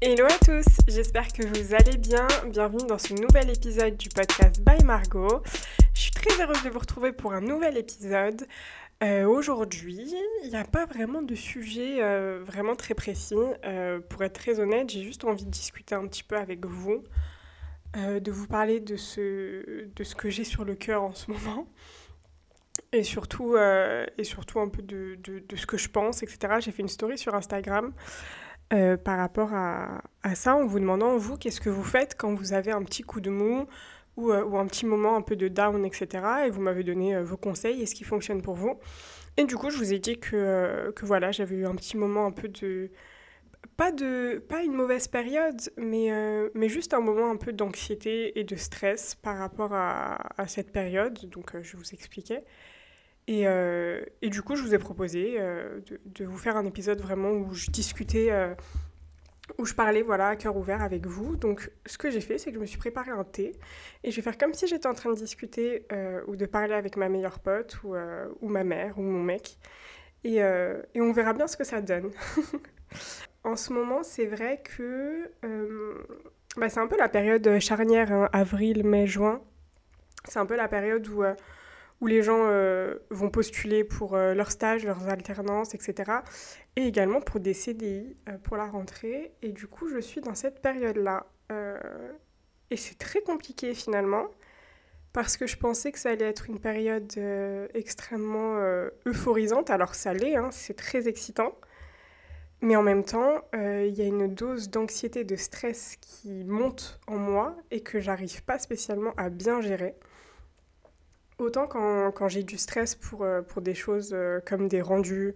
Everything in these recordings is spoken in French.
Hello à tous, j'espère que vous allez bien. Bienvenue dans ce nouvel épisode du podcast By Margot. Je suis très heureuse de vous retrouver pour un nouvel épisode. Euh, aujourd'hui, il n'y a pas vraiment de sujet euh, vraiment très précis. Euh, pour être très honnête, j'ai juste envie de discuter un petit peu avec vous, de vous parler de ce, que j'ai sur le cœur en ce moment. Et surtout, et surtout un peu de, ce que je pense, etc. J'ai fait une story sur Instagram euh, par rapport à, ça en vous demandant, vous, qu'est-ce que vous faites quand vous avez un petit coup de mou ou, euh, ou un petit moment un peu de down, etc. Et vous m'avez donné euh, vos conseils et ce qui fonctionne pour vous. Et du coup, je vous ai dit que, que voilà, j'avais eu un petit moment un peu de... Pas, de, pas une mauvaise période, mais, mais juste un moment un peu d'anxiété et de stress par rapport à, à cette période. Donc, je vous expliquais. Et, euh, et, du coup, je vous ai proposé euh, de, vous faire un épisode vraiment où je discutais, euh, où je parlais voilà, à cœur ouvert avec vous. Donc, ce que j'ai fait, c'est que je me suis préparé un thé et je vais faire comme si j'étais en train de discuter ou de parler avec ma meilleure pote ou, ou ma mère ou mon mec. Et, et, on verra bien ce que ça donne. en ce moment, c'est vrai que bah, c'est un peu la période charnière, hein, avril, mai, juin. C'est un peu la période où où les gens euh, vont postuler pour euh, leur stage, leurs alternances, etc. Et également pour des CDI euh, pour la rentrée. Et du coup, je suis dans cette période-là. et c'est très compliqué finalement, parce que je pensais que ça allait être une période extrêmement euphorisante. Alors ça l'est, hein, c'est très excitant. Mais en même temps, il y a une dose d'anxiété, de stress qui monte en moi et que j'arrive pas spécialement à bien gérer. Autant quand, quand j'ai du stress pour, euh, pour des choses euh, comme des rendus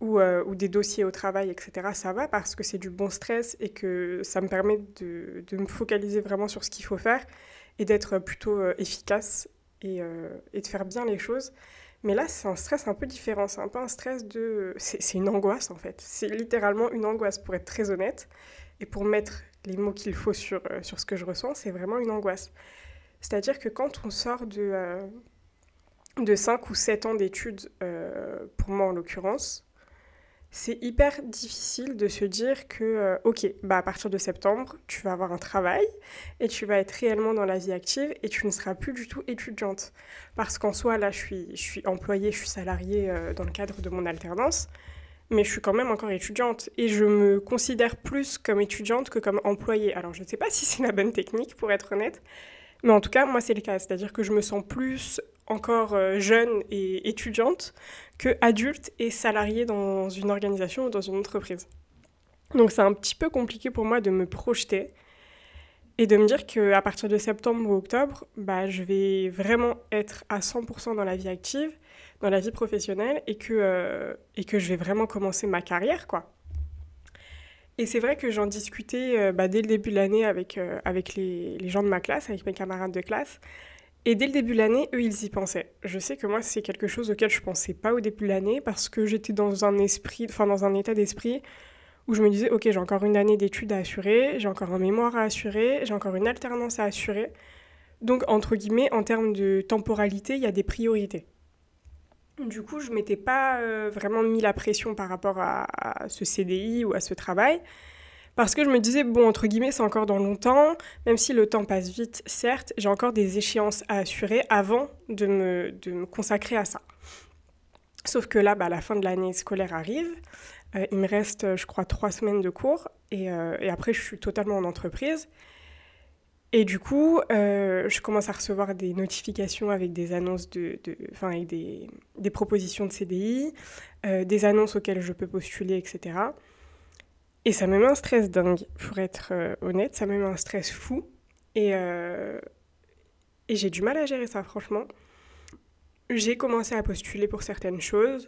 ou, euh, ou, des dossiers au travail, etc., ça va parce que c'est du bon stress et que ça me permet de, de me focaliser vraiment sur ce qu'il faut faire et d'être plutôt efficace et, et, de faire bien les choses. Mais là, c'est un stress un peu différent. C'est un peu un stress de... C'est une angoisse, en fait. C'est littéralement une angoisse, pour être très honnête. Et pour mettre les mots qu'il faut sur, sur ce que je ressens, c'est vraiment une angoisse. C'est-à-dire que quand on sort de, euh, de 5 ou 7 ans d'études, euh, pour moi en l'occurrence, c'est hyper difficile de se dire que, euh, ok, bah à partir de septembre, tu vas avoir un travail et tu vas être réellement dans la vie active et tu ne seras plus du tout étudiante. Parce qu'en soi, là, je suis, je suis employée, je suis salariée dans le cadre de mon alternance, mais je suis quand même encore étudiante et je me considère plus comme étudiante que comme employée. Alors, je ne sais pas si c'est la bonne technique, pour être honnête, mais en tout cas, moi, c'est le cas. C'est-à-dire que je me sens plus encore euh, jeune et étudiante que adulte et salariée dans une organisation ou dans une entreprise. Donc c'est un petit peu compliqué pour moi de me projeter et de me dire qu'à partir de septembre ou octobre, bah, je vais vraiment être à 100% dans la vie active, dans la vie professionnelle et que, euh, et que je vais vraiment commencer ma carrière, quoi. Et c'est vrai que j'en discutais euh, bah, dès le début de l'année avec, euh, avec les, les, gens de ma classe, avec mes camarades de classe. Et dès le début de l'année, eux, ils y pensaient. Je sais que moi, c'est quelque chose auquel je pensais pas au début de l'année parce que j'étais dans un esprit, enfin dans un état d'esprit où je me disais, ok, j'ai encore une année d'études à assurer, j'ai encore un mémoire à assurer, j'ai encore une alternance à assurer. Donc, entre guillemets, en termes de temporalité, il y a des priorités. Du coup, je m'étais pas euh, vraiment mis la pression par rapport à, ce CDI ou à ce travail. Parce que je me disais, bon, entre guillemets, c'est encore dans longtemps, même si le temps passe vite, certes, j'ai encore des échéances à assurer avant de me, de me consacrer à ça. Sauf que là, bah, la fin de l'année scolaire arrive, euh, il me reste, je crois, trois semaines de cours, et, euh, et après, je suis totalement en entreprise. Et du coup, euh, je commence à recevoir des notifications avec des annonces de, enfin avec des, propositions de CDI, euh, des annonces auxquelles je peux postuler, etc. Et ça me met un stress dingue, pour être euh, honnête, ça me met un stress fou. Et, et j'ai du mal à gérer ça, franchement. J'ai commencé à postuler pour certaines choses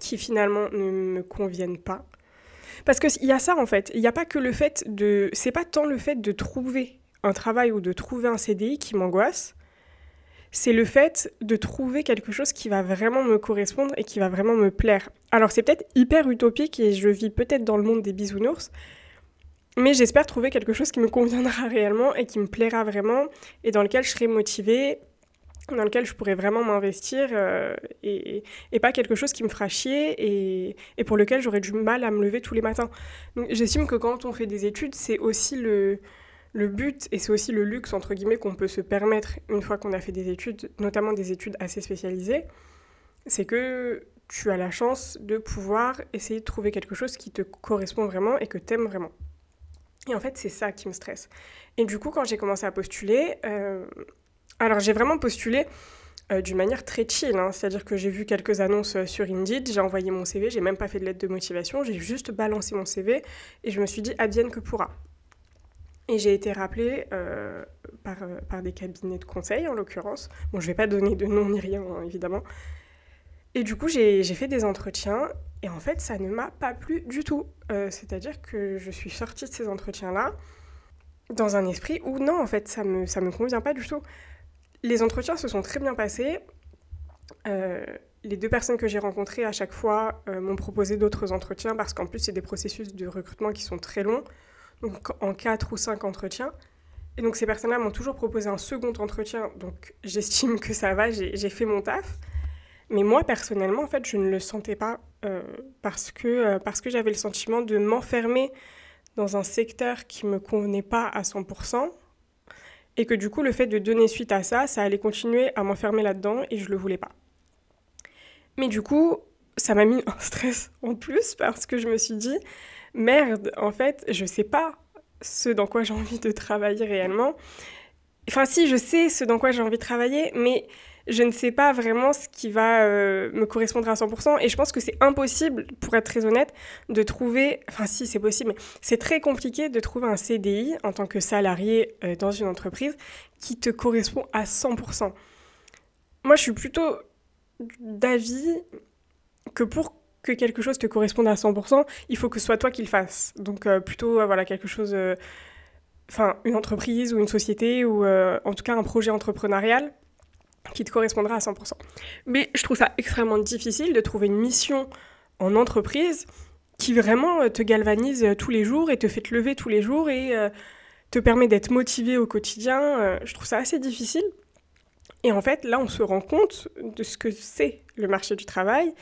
qui finalement ne me conviennent pas. Parce qu'il y a ça en fait, il n'y a pas que le fait de... C'est pas tant le fait de trouver un travail ou de trouver un CDI qui m'angoisse, c'est le fait de trouver quelque chose qui va vraiment me correspondre et qui va vraiment me plaire. Alors c'est peut-être hyper utopique et je vis peut-être dans le monde des bisounours, mais j'espère trouver quelque chose qui me conviendra réellement et qui me plaira vraiment et dans lequel je serai motivée dans lequel je pourrais vraiment m'investir euh, et, pas quelque chose qui me fera chier et, pour lequel j'aurais du mal à me lever tous les matins. Donc j'estime que quand on fait des études, c'est aussi le, le but et c'est aussi le luxe entre guillemets qu'on peut se permettre une fois qu'on a fait des études, notamment des études assez spécialisées, c'est que tu as la chance de pouvoir essayer de trouver quelque chose qui te correspond vraiment et que t'aimes vraiment. Et en fait, c'est ça qui me stresse. Et du coup, quand j'ai commencé à postuler, euh, alors j'ai vraiment postulé euh, d'une manière très chill, hein. c'est-à-dire que j'ai vu quelques annonces euh, sur Indeed, j'ai envoyé mon CV, j'ai même pas fait de lettre de motivation, j'ai juste balancé mon CV et je me suis dit advienne que pourra. Et j'ai été rappelée euh, par, par, des cabinets de conseil en l'occurrence. Bon, je vais pas donner de nom ni rien hein, évidemment. Et du coup, j'ai fait des entretiens et en fait, ça ne m'a pas plu du tout. C'est-à-dire que je suis sortie de ces entretiens-là dans un esprit où non, en fait, ça ça me convient pas du tout. Les entretiens se sont très bien passés. Euh, les deux personnes que j'ai rencontrées à chaque fois euh, m'ont proposé d'autres entretiens parce qu'en plus, c'est des processus de recrutement qui sont très longs, donc en quatre ou cinq entretiens. Et donc, ces personnes-là m'ont toujours proposé un second entretien, donc j'estime que ça va, j'ai fait mon taf. Mais moi, personnellement, en fait, je ne le sentais pas euh, parce que, parce que j'avais le sentiment de m'enfermer dans un secteur qui me convenait pas à 100%, et que du coup, le fait de donner suite à ça, ça allait continuer à m'enfermer là-dedans et je le voulais pas. Mais du coup, ça m'a mis un stress en plus parce que je me suis dit, merde, en fait, je sais pas ce dans quoi j'ai envie de travailler réellement. Enfin, si, je sais ce dans quoi j'ai envie de travailler, mais je ne sais pas vraiment ce qui va euh, me correspondre à 100%. Et je pense que c'est impossible, pour être très honnête, de trouver, enfin si c'est possible, mais c'est très compliqué de trouver un CDI en tant que salarié euh, dans une entreprise qui te correspond à 100%. Moi, je suis plutôt d'avis que pour que quelque chose te corresponde à 100%, il faut que ce soit toi qui le fasses. Donc euh, plutôt voilà quelque chose enfin une entreprise ou une société ou en tout cas un projet entrepreneurial qui te correspondra à 100%. Mais je trouve ça extrêmement difficile de trouver une mission en entreprise qui vraiment euh, te galvanise euh, tous les jours et te fait te lever tous les jours et euh, te permet d'être motivé au quotidien. je trouve ça assez difficile. Et en fait, là, on se rend compte de ce que c'est le marché du travail.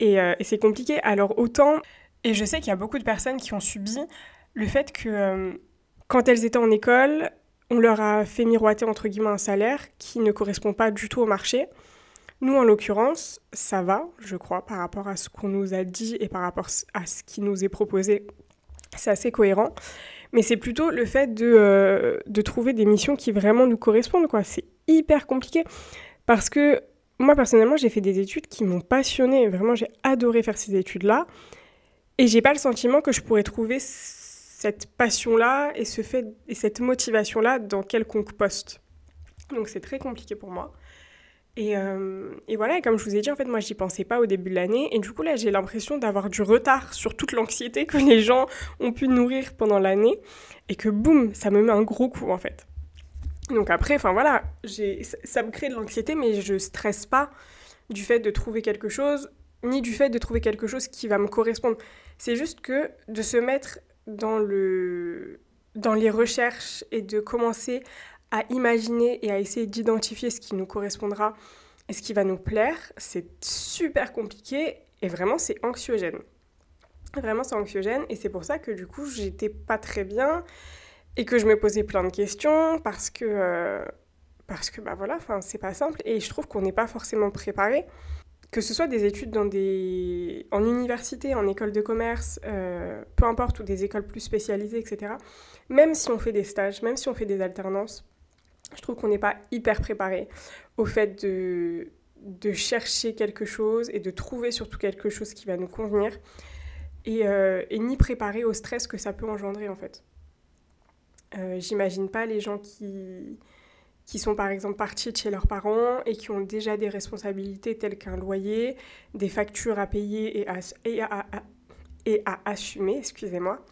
Et, et c'est compliqué. Alors autant, et je sais qu'il y a beaucoup de personnes qui ont subi le fait que quand elles étaient en école, on leur a fait miroiter entre guillemets un salaire qui ne correspond pas du tout au marché. Nous, en l'occurrence, ça va, je crois, par rapport à ce qu'on nous a dit et par rapport à ce qui nous est proposé. C'est assez cohérent. Mais c'est plutôt le fait de, euh, de trouver des missions qui vraiment nous correspondent. C'est hyper compliqué. Parce que moi, personnellement, j'ai fait des études qui m'ont passionné. Vraiment, j'ai adoré faire ces études-là. Et j'ai pas le sentiment que je pourrais trouver cette passion-là et, ce fait, et cette motivation-là dans quelconque poste. Donc c'est très compliqué pour moi. Et, euh, voilà, comme je vous ai dit, en fait, moi, j'y pensais pas au début de l'année. Et du coup, là, j'ai l'impression d'avoir du retard sur toute l'anxiété que les gens ont pu nourrir pendant l'année. Et que boum, ça me met un gros coup, en fait. Donc après, enfin voilà, ça me crée de l'anxiété, mais je stresse pas du fait de trouver quelque chose, ni du fait de trouver quelque chose qui va me correspondre. C'est juste que de se mettre dans, dans les recherches et de commencer à imaginer et à essayer d'identifier ce qui nous correspondra et ce qui va nous plaire, c'est super compliqué et vraiment c'est anxiogène. Vraiment c'est anxiogène et c'est pour ça que du coup j'étais pas très bien et que je me posais plein de questions parce que euh, parce que bah voilà, c'est pas simple et je trouve qu'on n'est pas forcément préparé que ce soit des études dans des... en université, en école de commerce, euh, peu importe, ou des écoles plus spécialisées, etc., même si on fait des stages, même si on fait des alternances, je trouve qu'on n'est pas hyper préparé au fait de, de chercher quelque chose et de trouver surtout quelque chose qui va nous convenir, et, euh, et ni préparé au stress que ça peut engendrer en fait. Euh, J'imagine pas les gens qui qui sont par exemple partis de chez leurs parents et qui ont déjà des responsabilités telles qu'un loyer, des factures à payer et à, et à, et à assumer, excusez-moi.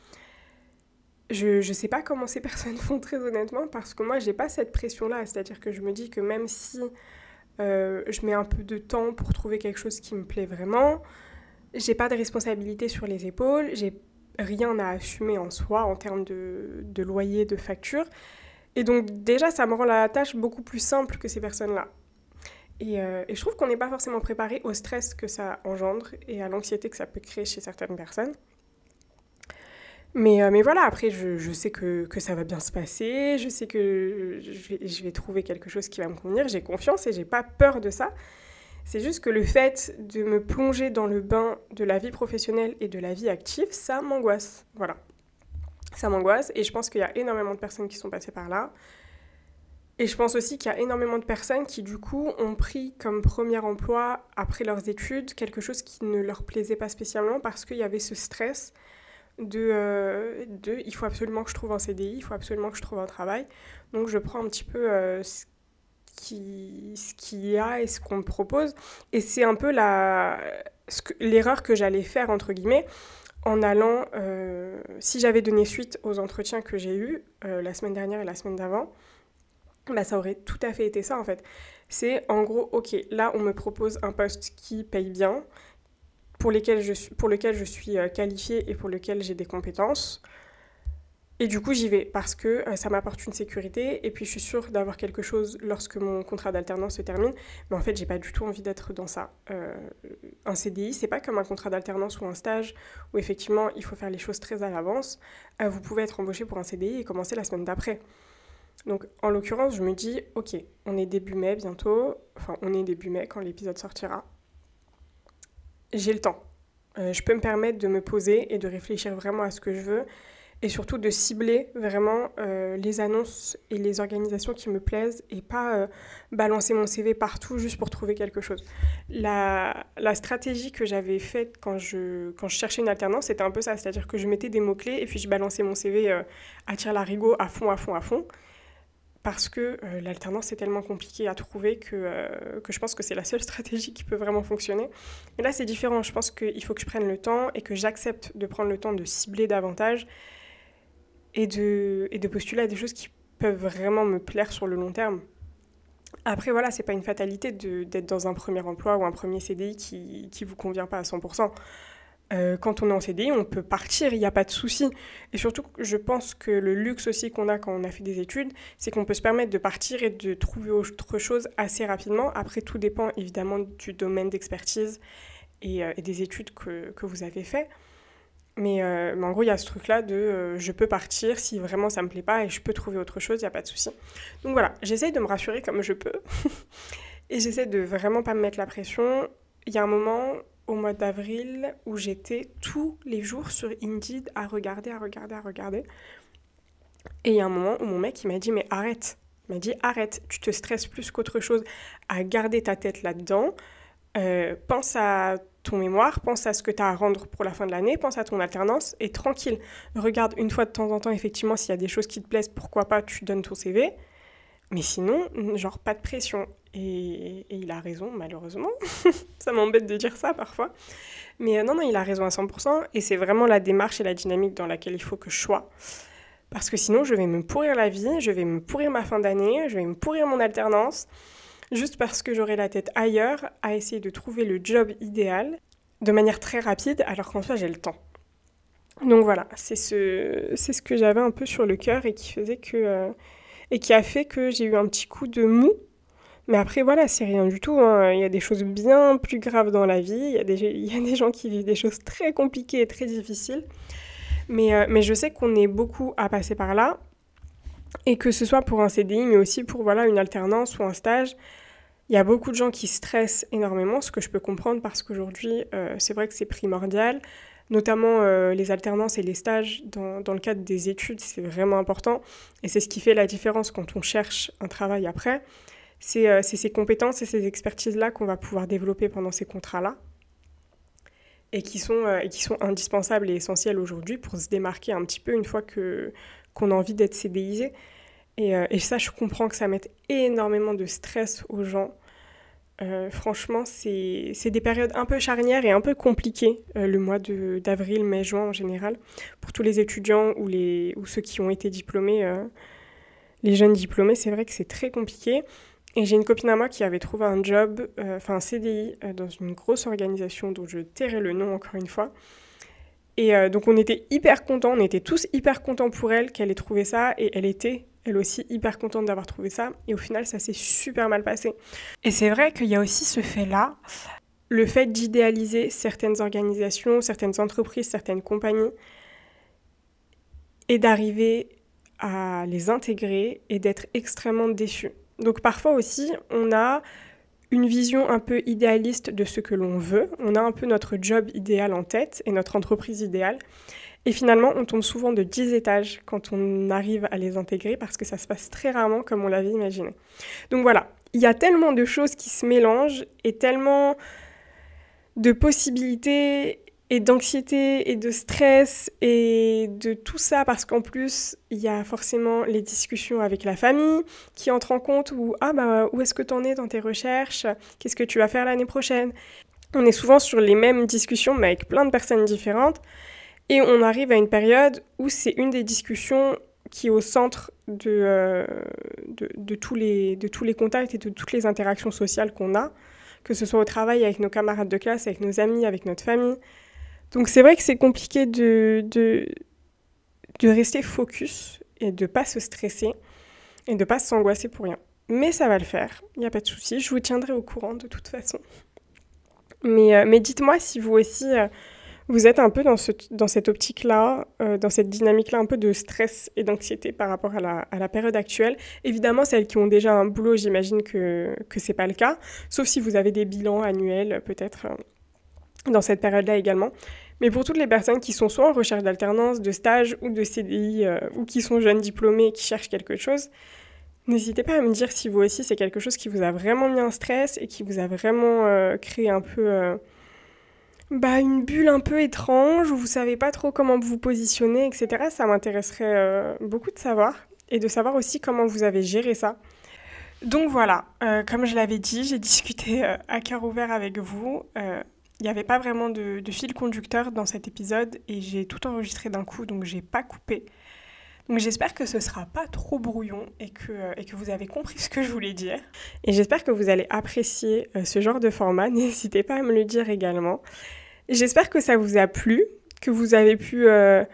Je ne sais pas comment ces personnes font très honnêtement parce que moi j'ai pas cette pression-là, c'est-à-dire que je me dis que même si euh, je mets un peu de temps pour trouver quelque chose qui me plaît vraiment, j'ai pas de responsabilité sur les épaules, j'ai rien à assumer en soi en termes de, de loyer, de facture. Et donc déjà, ça me rend la tâche beaucoup plus simple que ces personnes-là. Et, et je trouve qu'on n'est pas forcément préparé au stress que ça engendre et à l'anxiété que ça peut créer chez certaines personnes. Mais, mais voilà, après, je, je sais que, que, ça va bien se passer, je sais que je vais, je vais trouver quelque chose qui va me convenir, j'ai confiance et j'ai pas peur de ça. C'est juste que le fait de me plonger dans le bain de la vie professionnelle et de la vie active, ça m'angoisse. Voilà. Ça m'angoisse et je pense qu'il y a énormément de personnes qui sont passées par là. Et je pense aussi qu'il y a énormément de personnes qui, du coup, ont pris comme premier emploi, après leurs études, quelque chose qui ne leur plaisait pas spécialement parce qu'il y avait ce stress de, euh, il faut absolument que je trouve un CDI, il faut absolument que je trouve un travail. Donc je prends un petit peu euh, ce qui, ce qu'il y a et ce qu'on me propose. Et c'est un peu la, l'erreur que j'allais faire, entre guillemets, en allant, euh, si j'avais donné suite aux entretiens que j'ai eus euh, la semaine dernière et la semaine d'avant, bah, ça aurait tout à fait été ça en fait. C'est en gros, ok, là on me propose un poste qui paye bien, pour, lesquels je pour lequel je suis euh, qualifiée et pour lequel j'ai des compétences. Et du coup, j'y vais parce que euh, ça m'apporte une sécurité et puis je suis sûre d'avoir quelque chose lorsque mon contrat d'alternance se termine. Mais en fait, j'ai pas du tout envie d'être dans ça. Euh, un CDI, c'est pas comme un contrat d'alternance ou un stage où effectivement il faut faire les choses très à l'avance. Euh, vous pouvez être embauché pour un CDI et commencer la semaine d'après. Donc en l'occurrence, je me dis, ok, on est début mai bientôt. Enfin, on est début mai quand l'épisode sortira. J'ai le temps. je peux me permettre de me poser et de réfléchir vraiment à ce que je veux et surtout de cibler vraiment euh, les annonces et les organisations qui me plaisent et pas euh, balancer mon CV partout juste pour trouver quelque chose. La, la stratégie que j'avais faite quand je, quand je cherchais une alternance, c'était un peu ça, c'est-à-dire que je mettais des mots-clés et puis je balançais mon CV euh, à tir larigot à fond, à fond, à fond. Parce que l'alternance est tellement compliqué à trouver que, que je pense que c'est la seule stratégie qui peut vraiment fonctionner. Mais là, c'est différent. Je pense qu'il faut que je prenne le temps et que j'accepte de prendre le temps de cibler davantage et de, et de postuler à des choses qui peuvent vraiment me plaire sur le long terme. Après, voilà, c'est pas une fatalité d'être dans un premier emploi ou un premier CDI qui, qui vous convient pas à 100%. Euh, quand on est en CDI, on peut partir, il n'y a pas de souci. Et surtout, je pense que le luxe aussi qu'on a quand on a fait des études, c'est qu'on peut se permettre de partir et de trouver autre chose assez rapidement. Après, tout dépend évidemment du domaine d'expertise et, euh, des études que, que vous avez fait. Euh, mais, en gros, il y a ce truc-là de euh, je peux partir si vraiment ça me plaît pas et je peux trouver autre chose, il n'y a pas de souci. Donc voilà, j'essaye de me rassurer comme je peux. et j'essaie de vraiment pas me mettre la pression. Il y a un moment au mois d'avril où j'étais tous les jours sur Indeed à regarder, à regarder, à regarder. Et il y a un moment où mon mec il m'a dit mais arrête. Il m'a dit arrête, tu te stresses plus qu'autre chose à garder ta tête là-dedans. Euh, pense à ton mémoire, pense à ce que tu as à rendre pour la fin de l'année, pense à ton alternance et tranquille. Regarde une fois de temps en temps, effectivement, s'il y a des choses qui te plaisent, pourquoi pas, tu donnes ton CV. Mais sinon, genre, pas de pression. Et, il a raison, malheureusement. ça m'embête de dire ça parfois. Mais euh, non, non, il a raison à 100%. Et c'est vraiment la démarche et la dynamique dans laquelle il faut que je sois. Parce que sinon, je vais me pourrir la vie, je vais me pourrir ma fin d'année, je vais me pourrir mon alternance juste parce que j'aurai la tête ailleurs à essayer de trouver le job idéal de manière très rapide alors qu'en soi j'ai le temps. Donc voilà, c'est ce, c'est ce que j'avais un peu sur le cœur et qui faisait que euh, et qui a fait que j'ai eu un petit coup de mou. Mais après voilà, c'est rien du tout. Hein. Il y a des choses bien plus graves dans la vie. Il y, a des, il y a des gens qui vivent des choses très compliquées et très difficiles. Mais, euh, mais je sais qu'on est beaucoup à passer par là et que ce soit pour un CDI, mais aussi pour voilà, une alternance ou un stage. Il y a beaucoup de gens qui stressent énormément, ce que je peux comprendre parce qu'aujourd'hui, euh, c'est vrai que c'est primordial. Notamment euh, les alternances et les stages dans, dans le cadre des études, c'est vraiment important. Et c'est ce qui fait la différence quand on cherche un travail après. C'est euh, ces compétences et ces expertises-là qu'on va pouvoir développer pendant ces contrats-là et qui sont, et qui sont indispensables et essentielles aujourd'hui pour se démarquer un petit peu une fois que, qu'on a envie d'être CDIsé. Et, euh, et, ça, je comprends que ça mette énormément de stress aux gens. Euh, franchement, c'est des périodes un peu charnières et un peu compliquées, euh, le mois d'avril, mai, juin en général, pour tous les étudiants ou, les, ou ceux qui ont été diplômés, les jeunes diplômés, c'est vrai que c'est très compliqué. Et j'ai une copine à moi qui avait trouvé un job, enfin un CDI, dans une grosse organisation dont je tairai le nom encore une fois. Et euh, donc on était hyper contents, on était tous hyper contents pour elle qu'elle ait trouvé ça et elle était elle aussi hyper contente d'avoir trouvé ça. Et au final, ça s'est super mal passé. Et c'est vrai qu'il y a aussi ce fait-là, le fait d'idéaliser certaines organisations, certaines entreprises, certaines compagnies, et d'arriver à les intégrer et d'être extrêmement déçu. Donc parfois aussi, on a une vision un peu idéaliste de ce que l'on veut, on a un peu notre job idéal en tête et notre entreprise idéale. Et finalement, on tombe souvent de 10 étages quand on arrive à les intégrer parce que ça se passe très rarement comme on l'avait imaginé. Donc voilà, il y a tellement de choses qui se mélangent et tellement de possibilités et d'anxiété et de stress et de tout ça parce qu'en plus il y a forcément les discussions avec la famille qui entrent en compte ou ah bah où est-ce que tu en es dans tes recherches? Qu'est-ce que tu vas faire l'année prochaine? On est souvent sur les mêmes discussions mais avec plein de personnes différentes. Et on arrive à une période où c'est une des discussions qui est au centre de, euh, de, tous les, de tous les contacts et de toutes les interactions sociales qu'on a que ce soit au travail avec nos camarades de classe avec nos amis avec notre famille donc c'est vrai que c'est compliqué de, de, de, rester focus et de pas se stresser et de pas s'angoisser pour rien. Mais ça va le faire, il n'y a pas de souci, je vous tiendrai au courant de toute façon. Mais, euh, mais dites-moi si vous aussi, euh, vous êtes un peu dans, ce, dans cette optique-là, euh, dans cette dynamique-là, un peu de stress et d'anxiété par rapport à la, à la, période actuelle. Évidemment, celles qui ont déjà un boulot, j'imagine que ce n'est pas le cas, sauf si vous avez des bilans annuels, peut-être dans cette période-là également. Mais pour toutes les personnes qui sont soit en recherche d'alternance, de stage ou de CDI, euh, ou qui sont jeunes diplômés et qui cherchent quelque chose, n'hésitez pas à me dire si vous aussi c'est quelque chose qui vous a vraiment mis un stress et qui vous a vraiment euh, créé un peu euh, bah, une bulle un peu étrange où vous savez pas trop comment vous positionner, etc. Ça m'intéresserait beaucoup de savoir et de savoir aussi comment vous avez géré ça. Donc voilà, comme je l'avais dit, j'ai discuté à cœur ouvert avec vous. Il n'y avait pas vraiment de, fil conducteur dans cet épisode et j'ai tout enregistré d'un coup, donc j'ai pas coupé. Donc j'espère que ce sera pas trop brouillon et que, et que vous avez compris ce que je voulais dire. Et j'espère que vous allez apprécier euh, ce genre de format. N'hésitez pas à me le dire également. J'espère que ça vous a plu, que vous avez pu euh,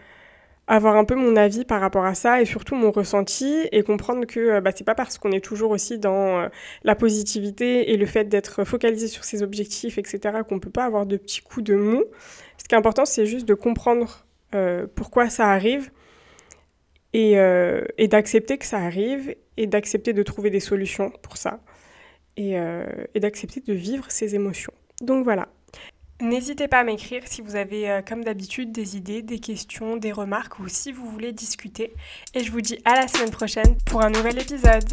avoir un peu mon avis par rapport à ça et surtout mon ressenti et comprendre que euh, bah, c'est pas parce qu'on est toujours aussi dans euh, la positivité et le fait d'être focalisé sur ses objectifs, etc., qu'on peut pas avoir de petits coups de mou. Ce qui est important, c'est juste de comprendre euh, pourquoi ça arrive et, d'accepter que ça arrive et d'accepter de trouver des solutions pour ça et, et d'accepter de vivre ses émotions. Donc voilà, N'hésitez pas à m'écrire si vous avez, euh, comme d'habitude, des idées, des questions, des remarques ou si vous voulez discuter. Et je vous dis à la semaine prochaine pour un nouvel épisode.